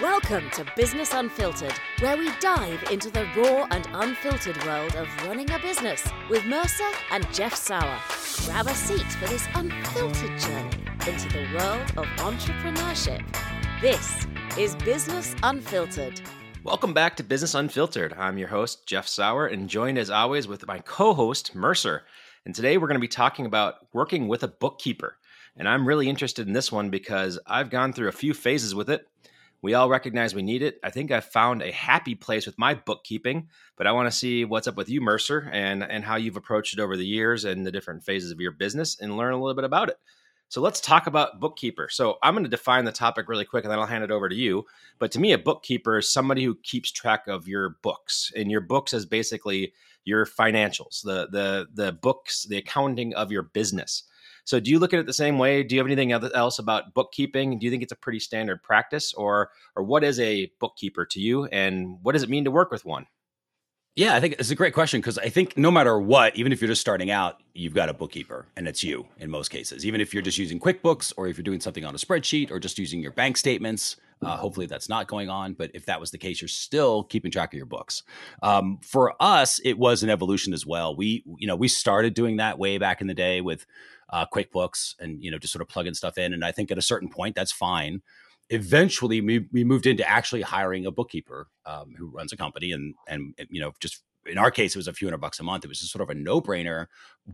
Welcome to Business Unfiltered, where we dive into the raw and unfiltered world of running a business with Mercer and Jeff Sauer. Grab a seat for this unfiltered journey into the world of entrepreneurship. This is Business Unfiltered. Welcome back to Business Unfiltered. I'm your host, Jeff Sauer, and joined as always with my co host, Mercer. And today we're going to be talking about working with a bookkeeper. And I'm really interested in this one because I've gone through a few phases with it. We all recognize we need it. I think I've found a happy place with my bookkeeping, but I want to see what's up with you, Mercer, and, and how you've approached it over the years and the different phases of your business and learn a little bit about it. So let's talk about bookkeeper. So I'm going to define the topic really quick and then I'll hand it over to you. But to me, a bookkeeper is somebody who keeps track of your books. And your books is basically your financials, the the the books, the accounting of your business. So, do you look at it the same way? Do you have anything else about bookkeeping? Do you think it's a pretty standard practice, or or what is a bookkeeper to you, and what does it mean to work with one? Yeah, I think it's a great question because I think no matter what, even if you're just starting out, you've got a bookkeeper and it's you in most cases. Even if you're just using QuickBooks or if you're doing something on a spreadsheet or just using your bank statements, uh, hopefully that's not going on. But if that was the case, you're still keeping track of your books. Um, for us, it was an evolution as well. We, you know, we started doing that way back in the day with uh, QuickBooks and you know just sort of plugging stuff in. And I think at a certain point that's fine. Eventually, we, we moved into actually hiring a bookkeeper um, who runs a company and and you know just in our case, it was a few hundred bucks a month. It was just sort of a no brainer.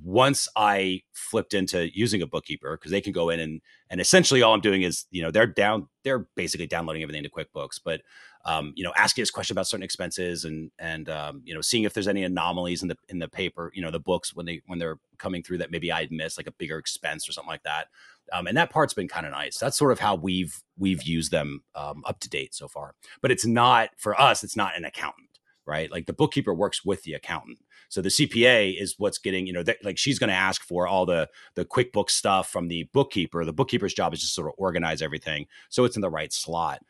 Once I flipped into using a bookkeeper, because they can go in and and essentially all I'm doing is you know they're down they're basically downloading everything to QuickBooks, but um, you know asking us questions about certain expenses and and um, you know seeing if there's any anomalies in the in the paper you know the books when they when they're coming through that maybe I'd missed like a bigger expense or something like that. Um, and that part's been kind of nice. That's sort of how we've we've used them um, up to date so far. But it's not for us. It's not an accountant right? Like the bookkeeper works with the accountant. So the CPA is what's getting, you know, th- like she's going to ask for all the the QuickBooks stuff from the bookkeeper. The bookkeeper's job is just sort of organize everything so it's in the right slot.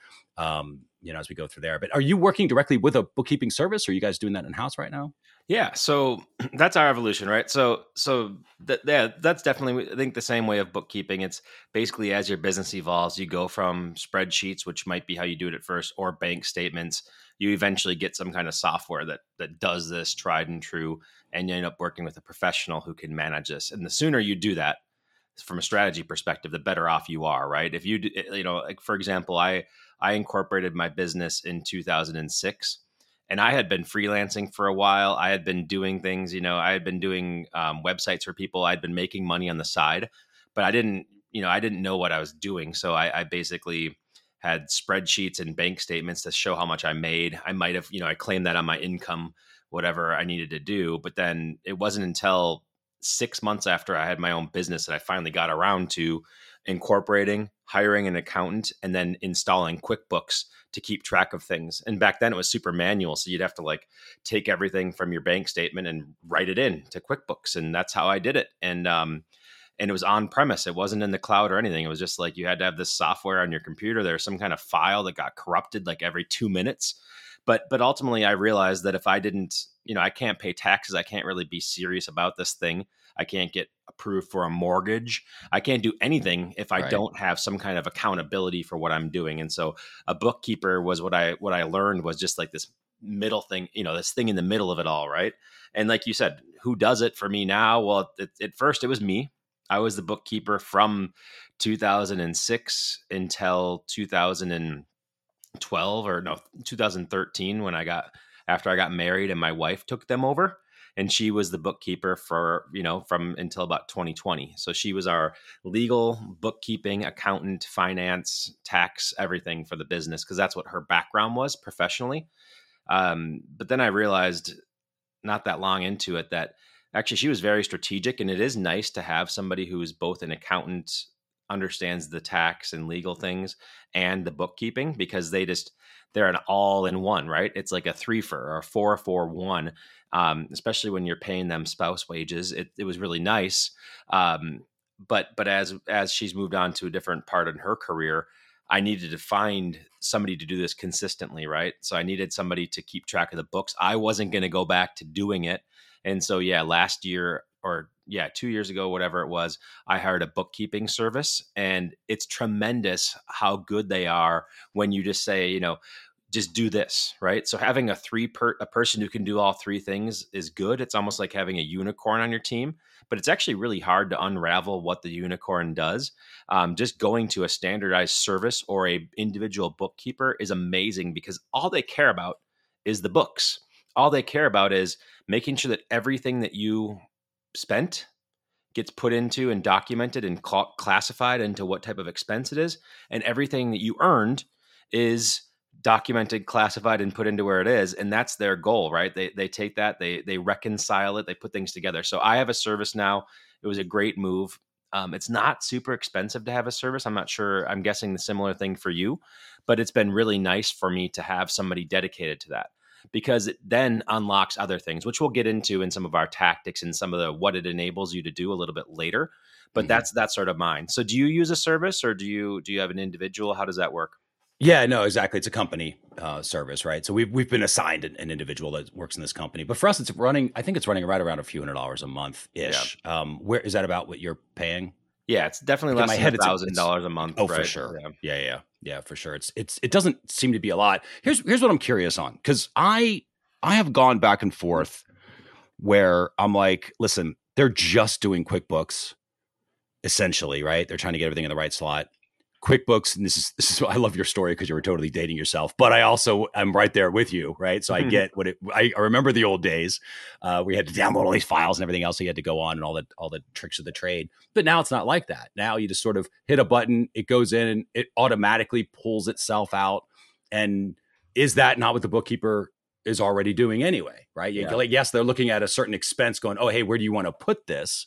Um, you know, as we go through there. But are you working directly with a bookkeeping service? Or are you guys doing that in house right now? Yeah, so that's our evolution, right? So, so that yeah, that's definitely I think the same way of bookkeeping. It's basically as your business evolves, you go from spreadsheets, which might be how you do it at first, or bank statements you eventually get some kind of software that that does this tried and true and you end up working with a professional who can manage this and the sooner you do that from a strategy perspective the better off you are right if you eh, you know like for example i i incorporated my business in 2006 and i had been freelancing for a while i had been doing things you know i had been doing um, websites for people i'd been making money on the side but i didn't you know i didn't know what i was doing so i, I basically had spreadsheets and bank statements to show how much I made. I might have, you know, I claimed that on my income, whatever I needed to do. But then it wasn't until six months after I had my own business that I finally got around to incorporating, hiring an accountant, and then installing QuickBooks to keep track of things. And back then it was super manual. So you'd have to like take everything from your bank statement and write it in to QuickBooks. And that's how I did it. And, um, and it was on premise. It wasn't in the cloud or anything. It was just like you had to have this software on your computer. There was some kind of file that got corrupted like every two minutes. But but ultimately, I realized that if I didn't, you know, I can't pay taxes. I can't really be serious about this thing. I can't get approved for a mortgage. I can't do anything if I right. don't have some kind of accountability for what I'm doing. And so, a bookkeeper was what I what I learned was just like this middle thing, you know, this thing in the middle of it all, right? And like you said, who does it for me now? Well, it, at first it was me I was the bookkeeper from 2006 until 2012 or no 2013 when I got after I got married and my wife took them over and she was the bookkeeper for you know from until about 2020 so she was our legal bookkeeping accountant finance tax everything for the business because that's what her background was professionally. Um, but then i realized not that long into it that actually she was very strategic and it is nice to have somebody who is both an accountant understands the tax and legal things and the bookkeeping because they just they're an all in one right? It's like a three for or a four for one um, especially when you're paying them spouse wages. It, it was really nice um, but but as as she's moved on to a different part in her career i needed to find somebody to do this consistently right? So i needed somebody to keep track of the books. I wasn't going to go back to doing it. And so, yeah, last year or yeah, two years ago, whatever it was, I hired a bookkeeping service, and it's tremendous how good they are when you just say, you know, just do this, right? So having a three per a person who can do all three things is good. It's almost like having a unicorn on your team, but it's actually really hard to unravel what the unicorn does. Um, just going to a standardized service or a individual bookkeeper is amazing because all they care about is the books. All they care about is making sure that everything that you spent gets put into and documented and cl- classified into what type of expense it is, and everything that you earned is documented, classified, and put into where it is. And that's their goal, right? They they take that, they they reconcile it, they put things together. So I have a service now. It was a great move. Um, it's not super expensive to have a service. I'm not sure. I'm guessing the similar thing for you, but it's been really nice for me to have somebody dedicated to that because it then unlocks other things, which we'll get into in some of our tactics and some of the what it enables you to do a little bit later. But mm-hmm. that's that's sort of mine. So do you use a service or do you do you have an individual? How does that work? Yeah, no, exactly. It's a company uh, service, right? So we've we've been assigned an, an, individual that works in this company, but for us, it's running. I think it's running right around a few hundred dollars a month ish. Yeah. Um, where is that about what you're paying? Yeah, it's definitely like less than thousand dollars a month. Oh, right? for sure. Yeah. yeah, yeah, yeah, for sure. It's it's it doesn't seem to be a lot. Here's here's what I'm curious on because I I have gone back and forth where I'm like, listen, they're just doing QuickBooks, essentially, right? They're trying to get everything in the right slot. QuickBooks, and this is this is I love your story because you were totally dating yourself, but I also I'm right there with you, right? So I mm-hmm. get what it. I, I, remember the old days. Uh, we had to download all these files and everything else. So you had to go on and all the all the tricks of the trade. But now it's not like that. Now you just sort of hit a button, it goes in, and it automatically pulls itself out. And is that not what the bookkeeper is already doing anyway? Right? Yeah. Like yes, they're looking at a certain expense, going, oh hey, where do you want to put this?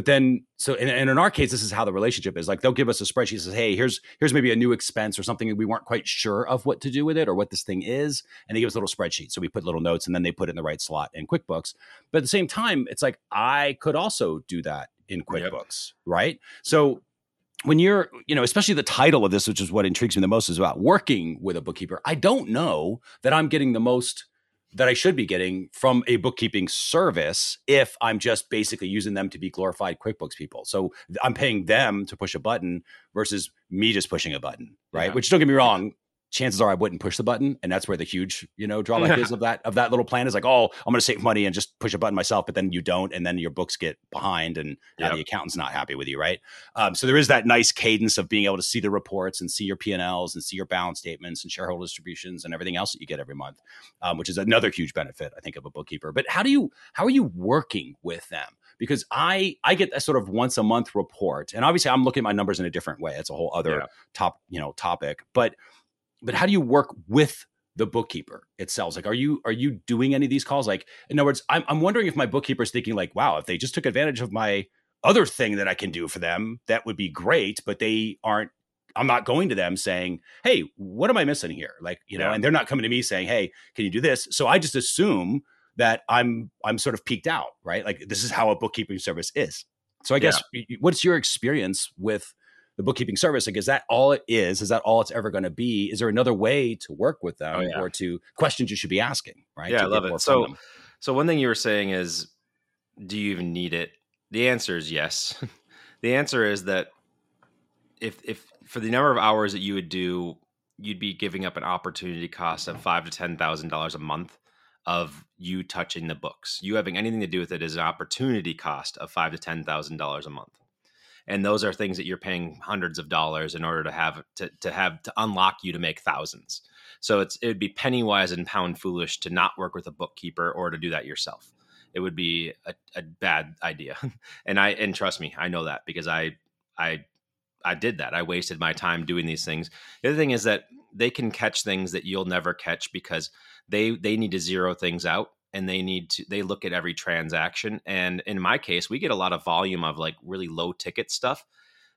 But then, so and, and, in our case, this is how the relationship is. Like they'll give us a spreadsheet that says, "Hey, here's here's maybe a new expense or something that we weren't quite sure of what to do with it or what this thing is," and they give us a little spreadsheet. So we put little notes, and then they put it in the right slot in QuickBooks. But at the same time, it's like I could also do that in QuickBooks, yep. right? So when you're, you know, especially the title of this, which is what intrigues me the most, is about working with a bookkeeper. I don't know that I'm getting the most that I should be getting from a bookkeeping service if I'm just basically using them to be glorified QuickBooks people. So I'm paying them to push a button versus me just pushing a button, right? Yeah. Which don't get me wrong, chances are I wouldn't push the button, and that's where the huge you know drawback is of that of that little plan is like, oh, I'm going to save money and just push a button myself, but then you don't, and then your books get behind, and yep. the accountant's not happy with you, right? Um, so there is that nice cadence of being able to see the reports and see your P and see your balance statements and shareholder distributions and everything else that you get every month, um, which is another huge benefit I think of a bookkeeper. But how do you how are you working with them? because I I get a sort of once a month report, and obviously I'm looking at my numbers in a different way. It's a whole other yeah. top you know topic, but but how do you work with the bookkeeper itself? Like, are you are you doing any of these calls? Like, in other words, I'm I'm wondering if my bookkeeper is thinking like, wow, if they just took advantage of my other thing that I can do for them, that would be great. But they aren't. I'm not going to them saying, "Hey, what am I missing here?" Like, you know, yeah. and they're not coming to me saying, "Hey, can you do this?" So I just assume that I'm I'm sort of peaked out, right? Like this is how a bookkeeping service is. So I guess yeah. what's your experience with the bookkeeping service like is that all it is? Is that all it's ever going to be? Is there another way to work with them oh, yeah. or to questions you should be asking right yeah i love it. so so one thing you were saying is do you even need it? The answer is yes. The answer is that if if for the number of hours that you would do you'd be giving up an opportunity cost of five to ten thousand dollars a month of you touching the books. You having anything to do with it is an opportunity cost of five to ten thousand dollars a month and those are things that you're paying hundreds of dollars in order to have to, to have to unlock you to make thousands. So it's it would be penny wise and pound foolish to not work with a bookkeeper or to do that yourself. It would be a, a bad idea. And i and trust me i know that because i i i did that. I wasted my time doing these things. The other thing is that they can catch things that you'll never catch because they they need to zero things out and they need to they look at every transaction and in my case we get a lot of volume of like really low ticket stuff.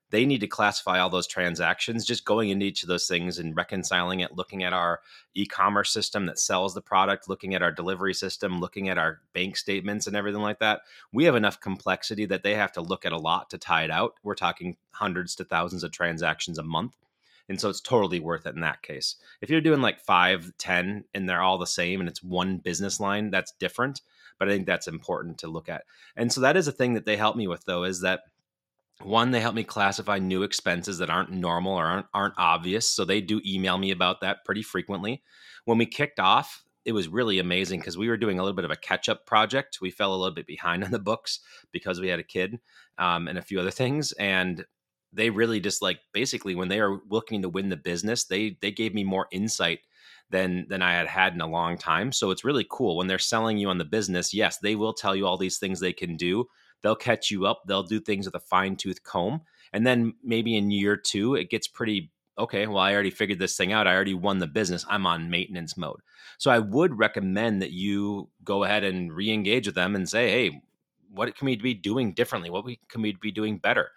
They need to classify all those transactions just going into each of those things and reconciling it looking at our e-commerce system that sells the product looking at our delivery system looking at our bank statements and everything like that. We have enough complexity that they have to look at a lot to tie it out. We're talking hundreds to thousands of transactions a month and so it's totally worth it in that case. If you're doing like five, ten, and they're all the same and it's one business line, that's different. but I think that's important to look at. And so that is a thing that they help me with though is that one they help me classify new expenses that aren't normal or aren't, aren't obvious so they do email me about that pretty frequently when we kicked off it was really amazing because we were doing a little bit of a catch up project we fell a little bit behind on the books because we had a kid um, and a few other things and they really just like basically when they are looking to win the business they they gave me more insight than than I had had in a long time. So it's really cool. When they're selling you on the business. Yes, they will tell you all these things they can do, they'll catch you up. They'll do things with a fine tooth comb and then maybe in year two it gets pretty okay well i already figured this thing out. I already won the business. I'm on maintenance mode. So i would recommend that you go ahead and re-engage with them and say hey what can we be doing differently? What can we be doing better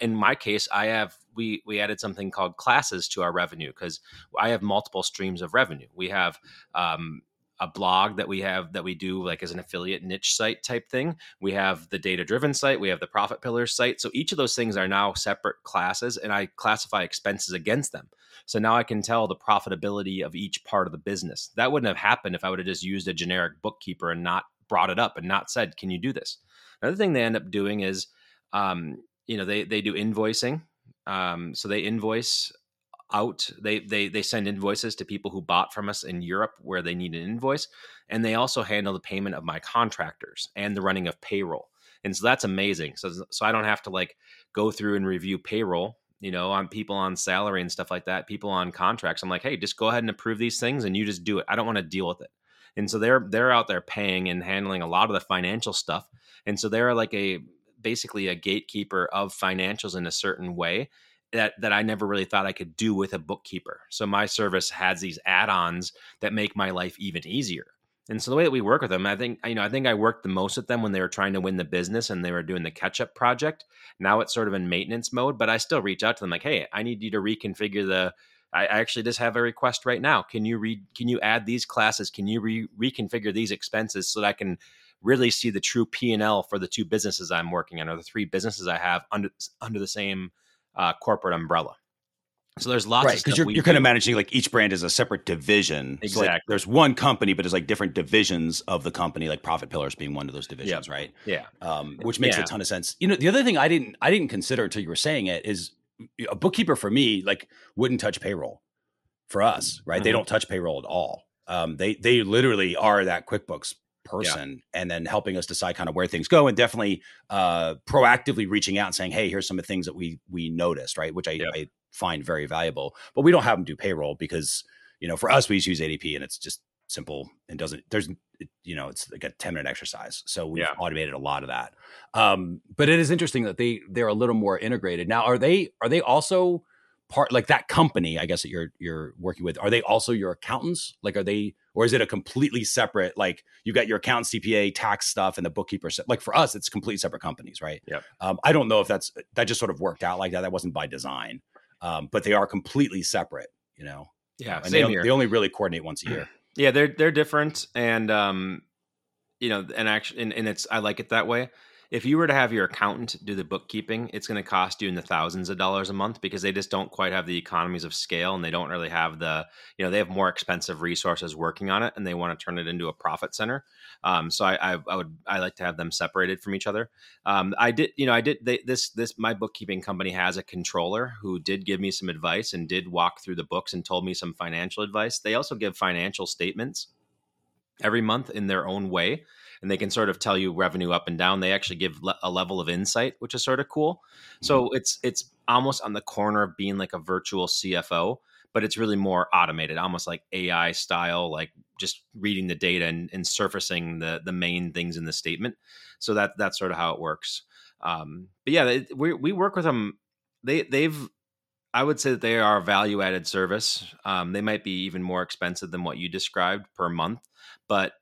in my case i have we we added something called classes to our revenue because i have multiple streams of revenue we have um, a blog that we have that we do like as an affiliate niche site type thing. We have the data driven site, we have the profit pillars site. So each of those things are now separate classes and I classify expenses against them. So now I can tell the profitability of each part of the business. That wouldn't have happened if I would have just used a generic bookkeeper and not brought it up and not said, "Can you do this?" Another thing they end up doing is um, you know, they they do invoicing. Um, so they invoice out they they they send invoices to people who bought from us in Europe where they need an invoice and they also handle the payment of my contractors and the running of payroll. And so that's amazing. So so I don't have to like go through and review payroll you know on people on salary and stuff like that people on contracts. I'm like hey just go ahead and approve these things and you just do it. I don't want to deal with it. And so they're they're out there paying and handling a lot of the financial stuff. And so they're like a basically a gatekeeper of financials in a certain way that that I never really thought I could do with a bookkeeper. So my service has these add-ons that make my life even easier. And so the way that we work with them, I think you know, I think I worked the most with them when they were trying to win the business and they were doing the catch-up project. Now it's sort of in maintenance mode, but I still reach out to them like, "Hey, I need you to reconfigure the I actually just have a request right now. Can you read can you add these classes? Can you re- reconfigure these expenses so that I can really see the true P&L for the two businesses I'm working on or the three businesses I have under under the same uh, corporate umbrella. So there's lots right, because you're, you're kind of managing like each brand is a separate division. Exactly. So like there's one company, but there's like different divisions of the company, like profit pillars being one of those divisions, right? Yeah. Um, which makes yeah. a ton of sense. You know, the other thing I didn't I didn't consider until you were saying it is a bookkeeper for me like wouldn't touch payroll for us, right? Mm-hmm. They don't touch payroll at all. Um, they they literally are that QuickBooks person yeah. and then helping us decide kind of where things go and definitely uh, proactively reaching out and saying hey here's some of the things that we we noticed right which I, yep. I find very valuable but we don't have them do payroll because you know for us we just use adp and it's just simple and doesn't there's you know it's like a 10 minute exercise so we've yeah. automated a lot of that. Um but it is interesting that they they're a little more integrated. Now are they are they also part like that company i guess that you're you're working with are they also your accountants? Like are they or is it a completely separate like you got your account cpa tax stuff and the bookkeeper like for us it's completely separate companies right? Yeah um, i don't know if that's that just sort of worked out like that. That wasn't by design. Um, but they are completely separate you know? Yeah and they, they, only really coordinate once a year yeah they're they're different and um you know and actually and, and it's i like it that way if you were to have your accountant do the bookkeeping, it's going to cost you in the thousands of dollars a month because they just don't quite have the economies of scale and they don't really have the, you know, they have more expensive resources working on it and they want to turn it into a profit center. Um, so I, I, I, would, I like to have them separated from each other. Um, I did, you know, I did they, this, this, my bookkeeping company has a controller who did give me some advice and did walk through the books and told me some financial advice. They also give financial statements every month in their own way and they can sort of tell you revenue up and down. They actually give le- a level of insight, which is sort of cool. Mm-hmm. So it's it's almost on the corner of being like a virtual CFO, but it's really more automated, almost like AI style, like just reading the data and, and surfacing the the main things in the statement. So that that's sort of how it works. Um, but yeah, they, we we work with them. They they've I would say that they are a value added service. Um, they might be even more expensive than what you described per month, but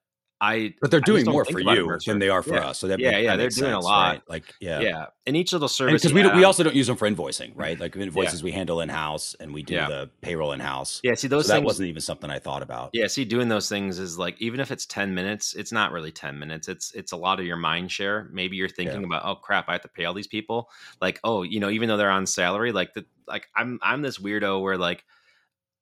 I but they're doing more for you than they are for yeah. us. So that yeah, yeah, they're doing sense, a lot. Right? Like yeah, yeah. And each little service because we we also don't use them for invoicing, right? Like invoices yeah. we handle in house and we do yeah. the payroll in house. Yeah, see those so things, that wasn't even something I thought about. Yeah, see doing those things is like even if it's ten minutes, it's not really ten minutes. It's it's a lot of your mind share. Maybe you're thinking about oh crap, I have to pay all these people. Like oh you know even though they're on salary, like the like I'm I'm this weirdo where like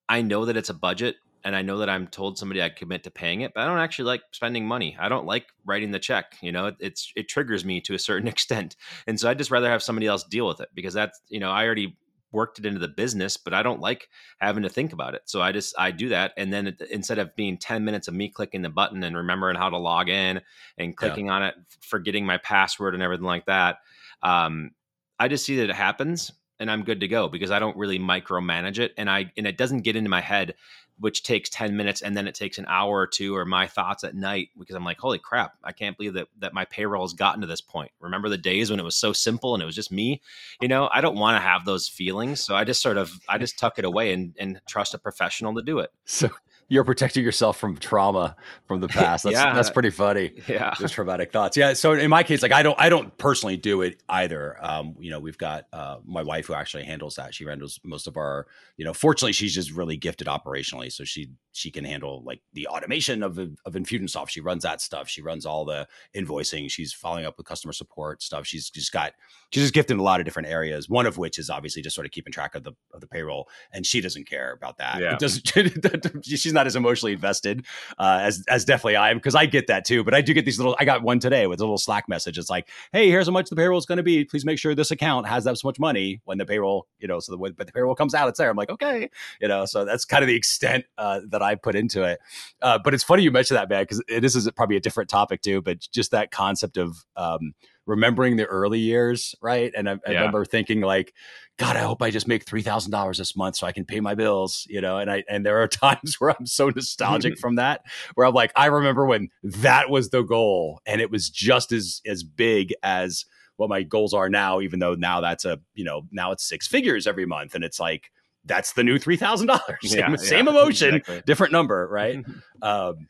I know that it's a budget and I know that I'm told somebody I commit to paying it, but I don't actually like spending money. I don't like writing the check. You know, it, it's it triggers me to a certain extent, and so I just rather have somebody else deal with it because that's you know I already worked it into the business, but I don't like having to think about it. So I just I do that, and then it, instead of being ten minutes of me clicking the button and remembering how to log in and clicking yeah. on it, forgetting my password and everything like that, um, I just see that it happens, and I'm good to go because I don't really micromanage it, and I and it doesn't get into my head which takes 10 minutes and then it takes an hour or two or my thoughts at night because I'm like, holy crap, I can't believe that that my payroll has gotten to this point. Remember the days when it was so simple and it was just me? You know, I don't want to have those feelings. So I just sort of I just tuck it away and, and trust a professional to do it. So you're protecting yourself from trauma from the past. That's yeah. that's pretty funny. Yeah. Just traumatic thoughts. Yeah. So in my case, like I don't I don't personally do it either. Um, you know, we've got uh my wife who actually handles that. She handles most of our, you know, fortunately she's just really gifted operationally. So she she can handle like the automation of of Infusionsoft. She runs that stuff. She runs all the invoicing. She's following up with customer support stuff. She's just got she's just gifted in a lot of different areas. One of which is obviously just sort of keeping track of the of the payroll. And she doesn't care about that. Yeah. It doesn't she's not as emotionally invested uh, as as definitely I am because I get that too. But I do get these little. I got one today with a little Slack message. It's like, hey, here's how much the payroll is going to be. Please make sure this account has that much money when the payroll, you know, so the but the payroll comes out, it's there. I'm like, okay, you know. So that's kind of the extent uh, that I put into it. Uh, but it's funny you mentioned that, man, because this is probably a different topic too. But just that concept of um, remembering the early years, right? And I, I yeah. remember thinking like, God, I hope I just make three thousand dollars this month so I can pay my bills, you know. And I and there are times where I'm so nostalgic from that, where I'm like, I remember when that was the goal, and it was just as as big as what my goals are now. Even though now that's a you know now it's six figures every month, and it's like that's the new three thousand dollars. Same, same emotion, exactly. different number, right? um,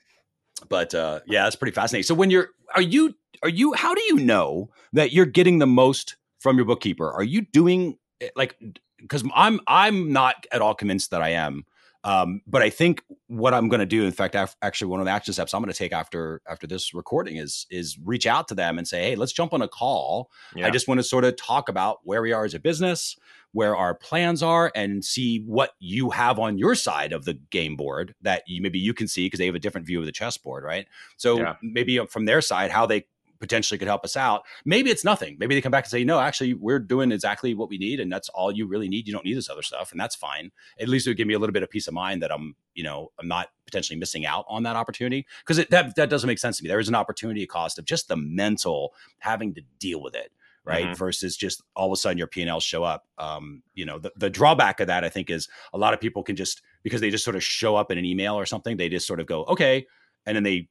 but uh, yeah, it's pretty fascinating. So when you're, are you, are you, how do you know that you're getting the most from your bookkeeper? Are you doing eh, like, because I'm, I'm not at all convinced that I am. Um, but I think what I'm going to do, in fact, af- actually, one of the action steps I'm going to take after after this recording is is reach out to them and say, hey, let's jump on a call. Yeah. I just want to sort of talk about where we are as a business, where our plans are and see what you have on your side of the game board that you, maybe you can see because they have a different view of the chessboard, right? So yeah. maybe from their side, how they potentially could help us out. Maybe it's nothing. Maybe they come back and say, no, actually, we're doing exactly what we need, and that's all you really need. You don't need this other stuff, and that's fine. At least it would give me a little bit of peace of mind that I'm, you know, I'm not potentially missing out on that opportunity because that that doesn't make sense to me. There is an opportunity cost of just the mental having to deal with it right? Mm-hmm. Versus just all of a sudden your P&L show up. Um, you know, the, the drawback of that I think is a lot of people can just because they just sort of show up in an email or something, they just sort of go, okay, and then they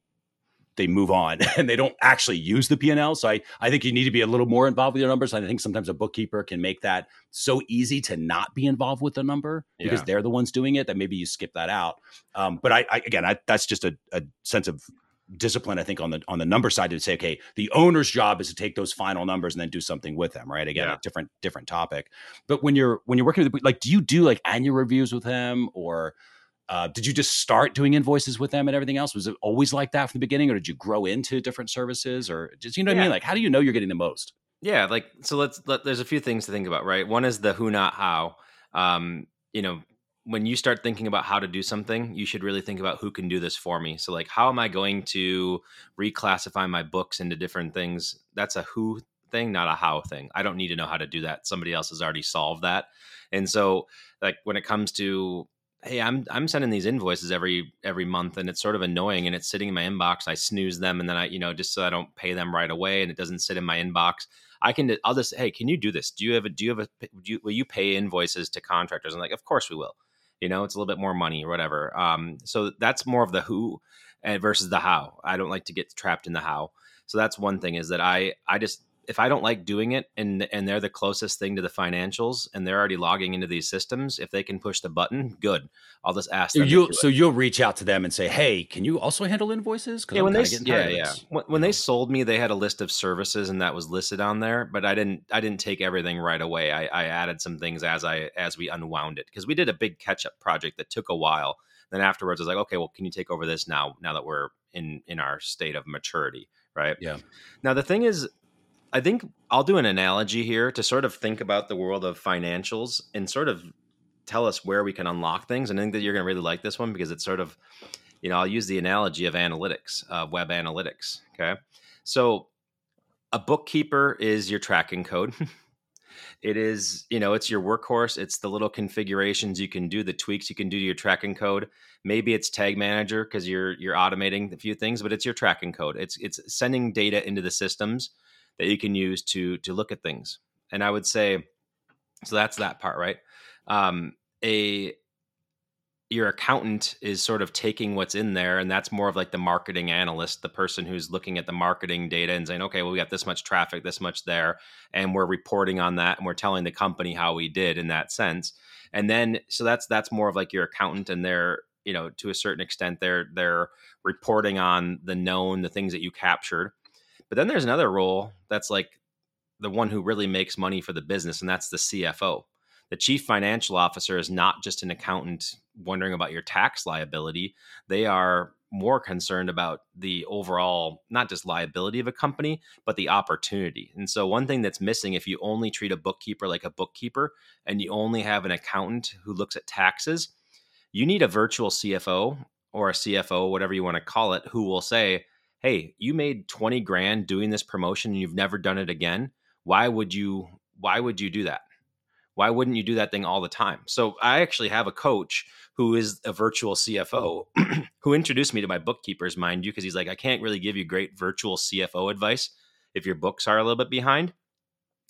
they move on and they don't actually use the P&L. So I, I think you need to be a little more involved with your numbers. I think sometimes a bookkeeper can make that so easy to not be involved with the number because yeah. they're the ones doing it that maybe you skip that out. Um, but I, I again, I, that's just a, a sense of discipline i think on the on the number side to say okay the owner's job is to take those final numbers and then do something with them right? Again yeah. a different different topic. But when you're when you're working with like do you do like annual reviews with them or uh, did you just start doing invoices with them and everything else? Was it always like that from the beginning or did you grow into different services or just you know what i mean? Like how do you know you're getting the most? Yeah like so let's let, there's a few things to think about right? One is the who not how. Um you know when you start thinking about how to do something, you should really think about who can do this for me. So, like, how am I going to reclassify my books into different things? That's a who thing, not a how thing. I don't need to know how to do that. Somebody else has already solved that. And so, like, when it comes to hey i'm i'm sending these invoices every every month and it's sort of annoying and it's sitting in my inbox i snooze them and then i you know just so i don't pay them right away and it doesn't sit in my inbox i can i'll just hey can you do this do you have a do you have a do you, will you pay invoices to contractors i'm like of course we will you know it's a little bit more money or whatever um, so that's more of the who versus the how i don't like to get trapped in the how so that's one thing is that i i just if I don't like doing it and and they're the closest thing to the financials and they're already logging into these systems, if they can push the button, good. I'll just ask them. You'll, so you'll reach out to them and say, "Hey, can you also handle invoices?" Yeah, when they yeah yeah when, when they sold me, they had a list of services and that was listed on there, but I didn't I didn't take everything right away. I, I added some things as I as we unwound it because we did a big catch up project that took a while. Then afterwards, I was like, okay, well, can you take over this now? Now that we're in in our state of maturity, right? Yeah. Now the thing is, I think I'll do an analogy here to sort of think about the world of financials and sort of tell us where we can unlock things. And I think that you're going to really like this one because it's sort of, you know, I'll use the analogy of analytics, uh, web analytics. Okay. So a bookkeeper is your tracking code. it is, you know, it's your workhorse. It's the little configurations you can do, the tweaks you can do to your tracking code. Maybe it's tag manager because you're you're automating a few things, but it's your tracking code. It's it's sending data into the systems that you can use to to look at things. And I would say, so that's that part, right? Um, a your accountant is sort of taking what's in there and that's more of like the marketing analyst the person who's looking at the marketing data and saying okay well we got this much traffic this much there and we're reporting on that and we're telling the company how we did in that sense and then so that's that's more of like your accountant and they're you know to a certain extent they're they're reporting on the known the things that you captured but then there's another role that's like the one who really makes money for the business and that's the CFO the chief financial officer is not just an accountant wondering about your tax liability. They are more concerned about the overall, not just liability of a company, but the opportunity. And so, one thing that's missing if you only treat a bookkeeper like a bookkeeper and you only have an accountant who looks at taxes, you need a virtual CFO or a CFO, whatever you want to call it, who will say, Hey, you made 20 grand doing this promotion and you've never done it again. Why would you? Why would you do that? why wouldn't you do that thing all the time? So I actually have a coach who is a virtual CFO who introduced me to my bookkeepers, mind you, because he's like, I can't really give you great virtual CFO advice if your books are a little bit behind.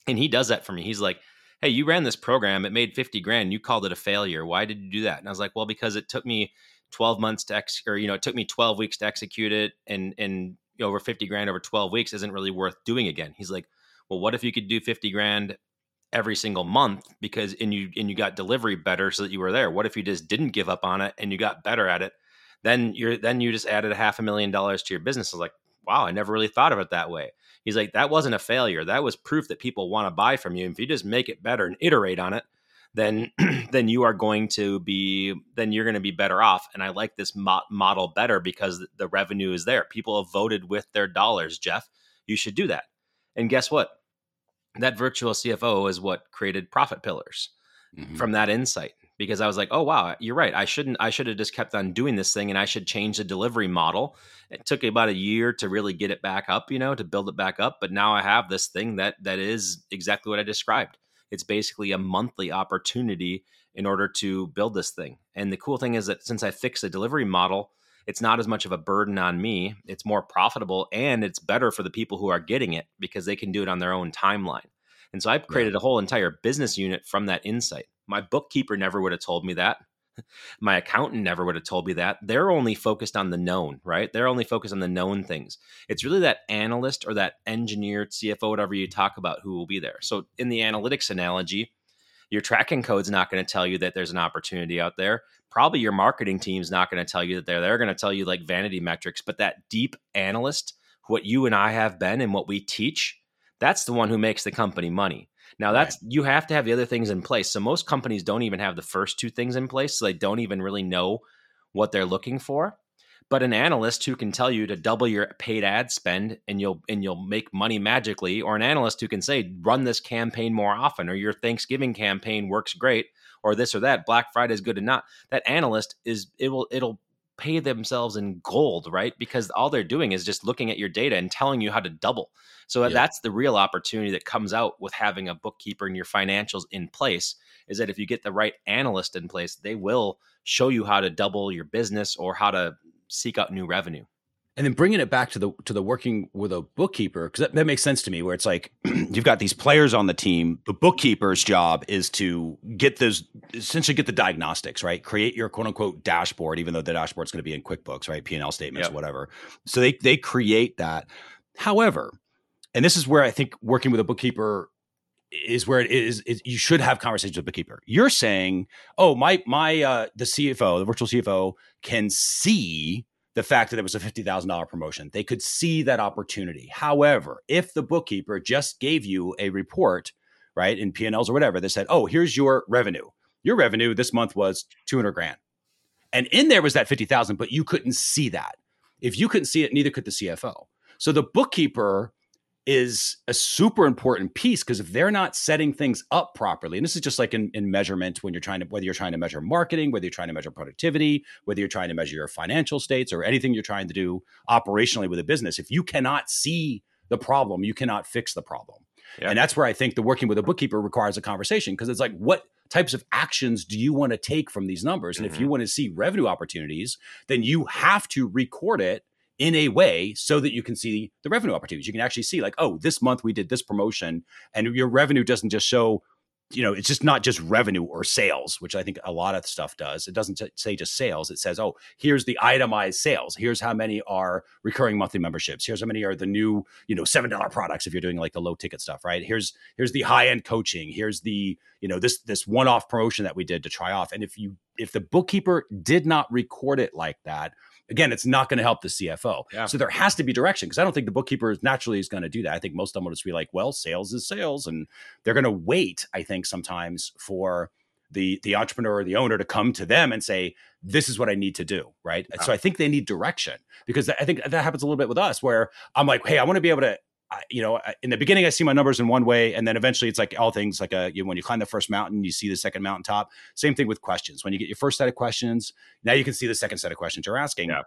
And he does that for me. He's like, Hey, you ran this program, it made 50 grand, you called it a failure. Why did you do that? And I was like, Well, because it took me 12 months to ex or you know, it took me 12 weeks to execute it and and over 50 grand over 12 weeks isn't really worth doing again. He's like, Well, what if you could do 50 grand every single month because and you and you got delivery better so that you were there? What if you just didn't give up on it and you got better at it? Then you're then you just added a half a million dollars to your business. I was like wow i never really thought of it that way. He's like that wasn't a failure. That was proof that people want to buy from you. If you just make it better and iterate on it then then you are going to be then you're going to be better off and i like this mo- model better because the revenue is there people have voted with their dollars jeff you should do that and guess what that virtual CFO is what created profit pillars mm-hmm. from that insight because I was like, oh wow, you're right. I shouldn't. I should have just kept on doing this thing, and I should change the delivery model. It took about a year to really get it back up, you know, to build it back up. But now I have this thing that that is exactly what I described. It's basically a monthly opportunity in order to build this thing. And the cool thing is that since I fixed the delivery model, it's not as much of a burden on me. It's more profitable and it's better for the people who are getting it because they can do it on their own timeline. And so I've created a whole entire business unit from that insight. My bookkeeper never would have told me that. My accountant never would have told me that. They're only focused on the known, right? They're only focused on the known things. It's really that analyst or that engineer, CFO, whatever you talk about, who will be there. So in the analytics analogy, your tracking code's not going to tell you that there's an opportunity out there. Probably your marketing team's not going to tell you that they're they're going to tell you like vanity metrics, but that deep analyst, what you and I have been and what we teach, that's the one who makes the company money. Now that's right. you have to have the other things in place. So most companies don't even have the first two things in place, so they don't even really know what they're looking for but an analyst who can tell you to double your paid ad spend and you'll and you'll make money magically or an analyst who can say run this campaign more often or your thanksgiving campaign works great or this or that black friday is good or not that analyst is it will it'll pay themselves in gold right? Because all they're doing is just looking at your data and telling you how to double. So yeah. that's the real opportunity that comes out with having a bookkeeper and your financials in place is that if you get the right analyst in place they will show you how to double your business or how to seek out new revenue and then bringing it back to the to the working with a bookkeeper because that, that, makes sense to me where it's like you've got these players on the team. The bookkeeper's job is to get those essentially get the diagnostics right? Create your quote unquote dashboard even though the dashboard's going to be in quickbooks right? P&l statements yep. whatever. So they they create that. However and this is where i think working with a bookkeeper is where it is, is, you should have conversations with the bookkeeper. You're saying, "Oh, my my uh the CFO, the virtual CFO can see the fact that it was a $50,000 promotion. They could see that opportunity. However, if the bookkeeper just gave you a report, right, in P&Ls or whatever, that said, "Oh, here's your revenue. Your revenue this month was 200 grand." And in there was that 50,000, but you couldn't see that. If you couldn't see it, neither could the CFO. So the bookkeeper is a super important piece because if they're not setting things up properly, and this is just like in, in measurement when you're trying to whether you're trying to measure marketing, whether you're trying to measure productivity, whether you're trying to measure your financial states or anything you're trying to do operationally with a business, if you cannot see the problem, you cannot fix the problem. Yeah. And that's where I think the working with a bookkeeper requires a conversation because it's like, what types of actions do you want to take from these numbers? And mm-hmm. if you want to see revenue opportunities, then you have to record it in a way so that you can see the revenue opportunities. You can actually see, like, oh, this month we did this promotion, and your revenue doesn't just show, you know, it's just not just revenue or sales, which I think a lot of stuff does. It doesn't say just sales. It says, oh, here's the itemized sales. Here's how many are recurring monthly memberships. Here's how many are the new, you know, seven dollar products if you're doing like the low ticket stuff, right? Here's here's the high end coaching. Here's the you know this this one off promotion that we did to try off. And if you if the bookkeeper did not record it like that again, it's not going to help the CFO. Yeah. So there has to be direction because I don't think the bookkeeper is naturally is going to do that. I think most of them will just be like, well, sales is sales. And they're going to wait, I think, sometimes for the the entrepreneur or the owner to come to them and say, this is what I need to do. Right. Yeah. So I think they need direction because I think that happens a little bit with us where I'm like, hey, I want to be able to you know, in the beginning, I see my numbers in one way, and then eventually, it's like all things like a you know, when you climb the first mountain, you see the second mountaintop. Same thing with questions. When you get your first set of questions, now you can see the second set of questions you're asking. Yeah.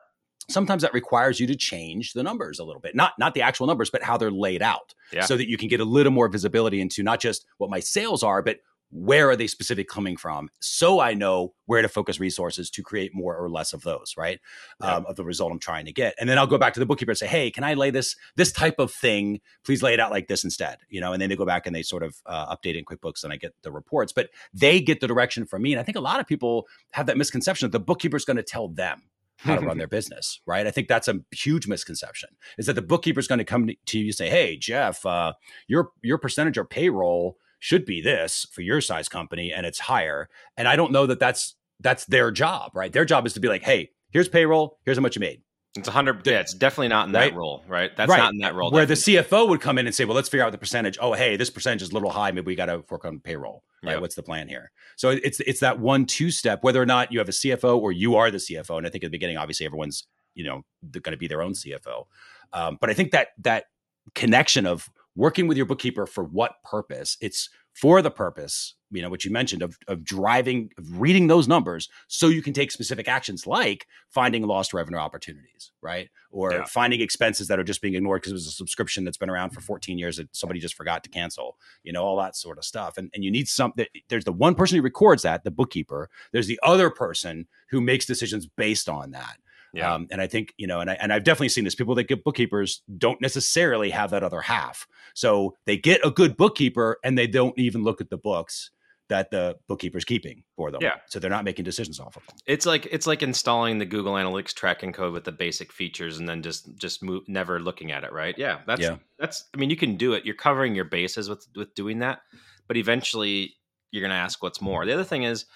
Sometimes that requires you to change the numbers a little bit, not not the actual numbers, but how they're laid out, yeah. so that you can get a little more visibility into not just what my sales are, but where are they specifically coming from so i know where to focus resources to create more or less of those right yeah. um, of the result i'm trying to get and then i'll go back to the bookkeeper and say hey can i lay this this type of thing please lay it out like this instead you know and then they go back and they sort of uh, update in quickbooks and i get the reports but they get the direction from me and i think a lot of people have that misconception that the bookkeeper is going to tell them how to run their business, right? I think that's a huge misconception. Is that the bookkeeper is going to come to you and say, "Hey, Jeff, uh, your your percentage of payroll should be this for your size company and it's higher. And I don't know that that's that's their job, right? Their job is to be like, hey, here's payroll, here's how much you made. It's a hundred. Yeah, it's definitely not in that right? role, right? That's right. not in that role. Where definitely. the CFO would come in and say, "Well, let's figure out the percentage. Oh, hey, this percentage is a little high. Maybe we got to work on payroll. Right? Yep. What's the plan here?" So it's it's that one two step. Whether or not you have a CFO or you are the CFO, and I think at the beginning, obviously, everyone's you know going to be their own CFO. Um, but I think that that connection of working with your bookkeeper for what purpose? It's for the purpose, you know, what you mentioned of, of driving, of reading those numbers so you can take specific actions like finding lost revenue opportunities, right? Or yeah. finding expenses that are just being ignored because it was a subscription that's been around for mm-hmm. 14 years that somebody just forgot to cancel, you know, all that sort of stuff. And, and you need something, there's the one person who records that, the bookkeeper. There's the other person who makes decisions based on that. Yeah. Um, and I think, you know, and, I, and I've definitely seen this. People that get bookkeepers don't necessarily have that other half. So they get a good bookkeeper and they don't even look at the books that the bookkeeper's keeping for them. Yeah. So they're not making decisions off of them. It's like it's like installing the Google Analytics tracking code with the basic features and then just just move, never looking at it, right? Yeah. That's yeah. that's I mean you can do it. You're covering your bases with with doing that, but eventually you're going to ask what's more. The other thing is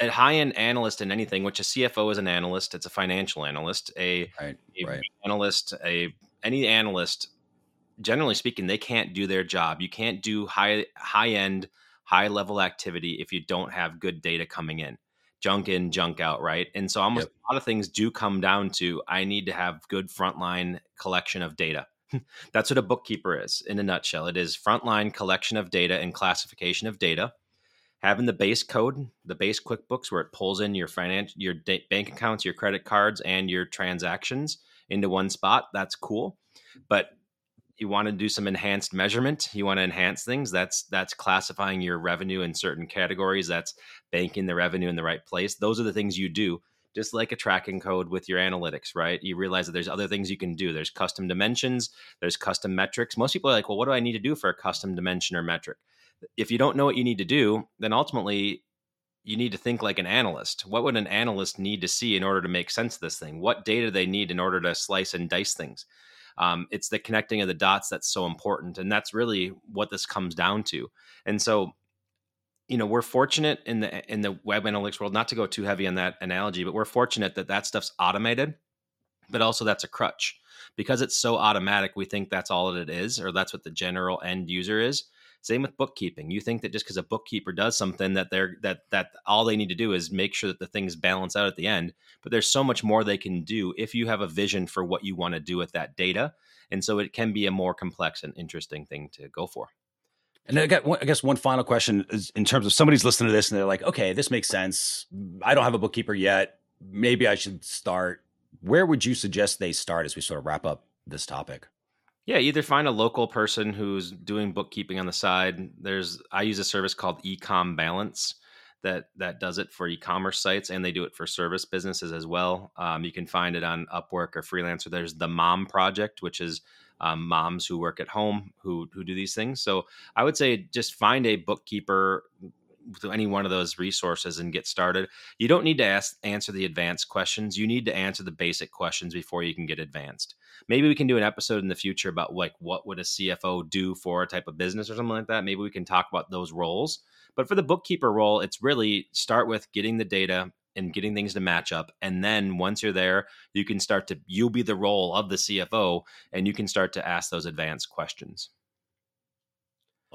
a high end analyst in anything, which a CFO is an analyst, it's a financial analyst, a, right, a right. analyst, a any analyst, generally speaking, they can't do their job. You can't do high high end, high level activity if you don't have good data coming in. Junk in, junk out, right? And so almost yep. a lot of things do come down to I need to have good frontline collection of data. That's what a bookkeeper is in a nutshell. It is frontline collection of data and classification of data having the base code, the base QuickBooks, where it pulls in your finance, your bank accounts, your credit cards, and your transactions into one spot. That's cool, but you want to do some enhanced measurement. You want to enhance things. That's that's classifying your revenue in certain categories. That's banking the revenue in the right place. Those are the things you do. Just like a tracking code with your analytics, right? You realize that there's other things you can do. There's custom dimensions, there's custom metrics. Most people are like, well, what do I need to do for a custom dimension or metric? If you don't know what you need to do, then ultimately you need to think like an analyst. What would an analyst need to see in order to make sense of this thing? What data they need in order to slice and dice things? Um, it's the connecting of the dots that's so important, and that's really what this comes down to. And so, you know, we're fortunate in the in the web analytics world. Not to go too heavy on that analogy, but we're fortunate that that stuff's automated, but also that's a crutch because it's so automatic. We think that's all that it is, or that's what the general end user is Same with bookkeeping. You think that just because a bookkeeper does something that they're that that all they need to do is make sure that the things balance out at the end. But there's so much more they can do if you have a vision for what you want to do with that data. And so it can be a more complex and interesting thing to go for. And I, got I guess one final question is in terms of somebody's listening to this and they're like, okay, this makes sense. I don't have a bookkeeper yet. Maybe I should start. Where would you suggest they start as we sort of wrap up this topic? Yeah, either find a local person who's doing bookkeeping on the side. There's I use a service called Ecom Balance that that does it for e-commerce sites, and they do it for service businesses as well. Um, you can find it on Upwork or Freelancer. There's the Mom Project, which is um, moms who work at home who who do these things. So I would say just find a bookkeeper to any one of those resources and get started. You don't need to ask answer the advanced questions. You need to answer the basic questions before you can get advanced. Maybe we can do an episode in the future about like what would a CFO do for a type of business or something like that. Maybe we can talk about those roles. But for the bookkeeper role, it's really start with getting the data and getting things to match up. And then once you're there, you can start to you'll be the role of the CFO and you can start to ask those advanced questions.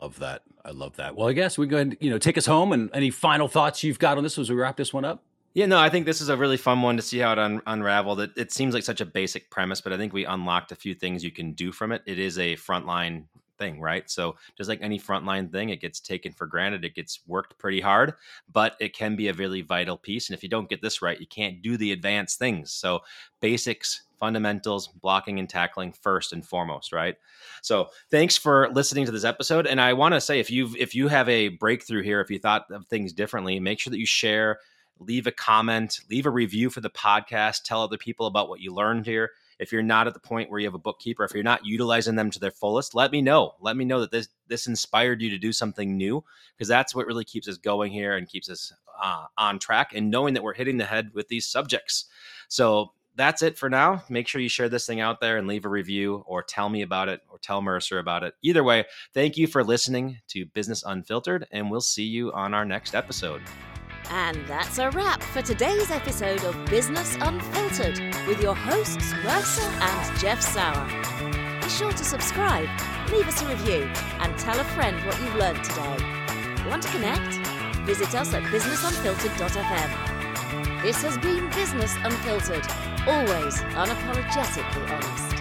Love that. I love that. Well, I guess we go ahead and, you know, take us home and any final thoughts you've got on this as we wrap this one up? Yeah, no, I think this is a really fun one to see how it un- unraveled. It, it seems like such a basic premise, but I think we unlocked a few things you can do from it. It is a frontline thing, right? So just like any frontline thing, it gets taken for granted. It gets worked pretty hard, but it can be a really vital piece. And if you don't get this right, you can't do the advanced things. So basics, fundamentals, blocking and tackling first and foremost, right? So thanks for listening to this episode. And I want to say if you've if you have a breakthrough here, if you thought of things differently, make sure that you share, leave a comment, leave a review for the podcast, tell other people about what you learned here. If you're not at the point where you have a bookkeeper, if you're not utilizing them to their fullest, let me know. Let me know that this this inspired you to do something new because that's what really keeps us going here and keeps us uh, on track and knowing that we're hitting the head with these subjects. So that's it for now. Make sure you share this thing out there and leave a review or tell me about it or tell Mercer about it. Either way, thank you for listening to Business Unfiltered, and we'll see you on our next episode. And that's a wrap for today's episode of Business Unfiltered with your hosts, Mercer and Jeff Sauer. Be sure to subscribe, leave us a review, and tell a friend what you've learned today. Want to connect? Visit us at businessunfiltered.fm. This has been Business Unfiltered, always unapologetically honest.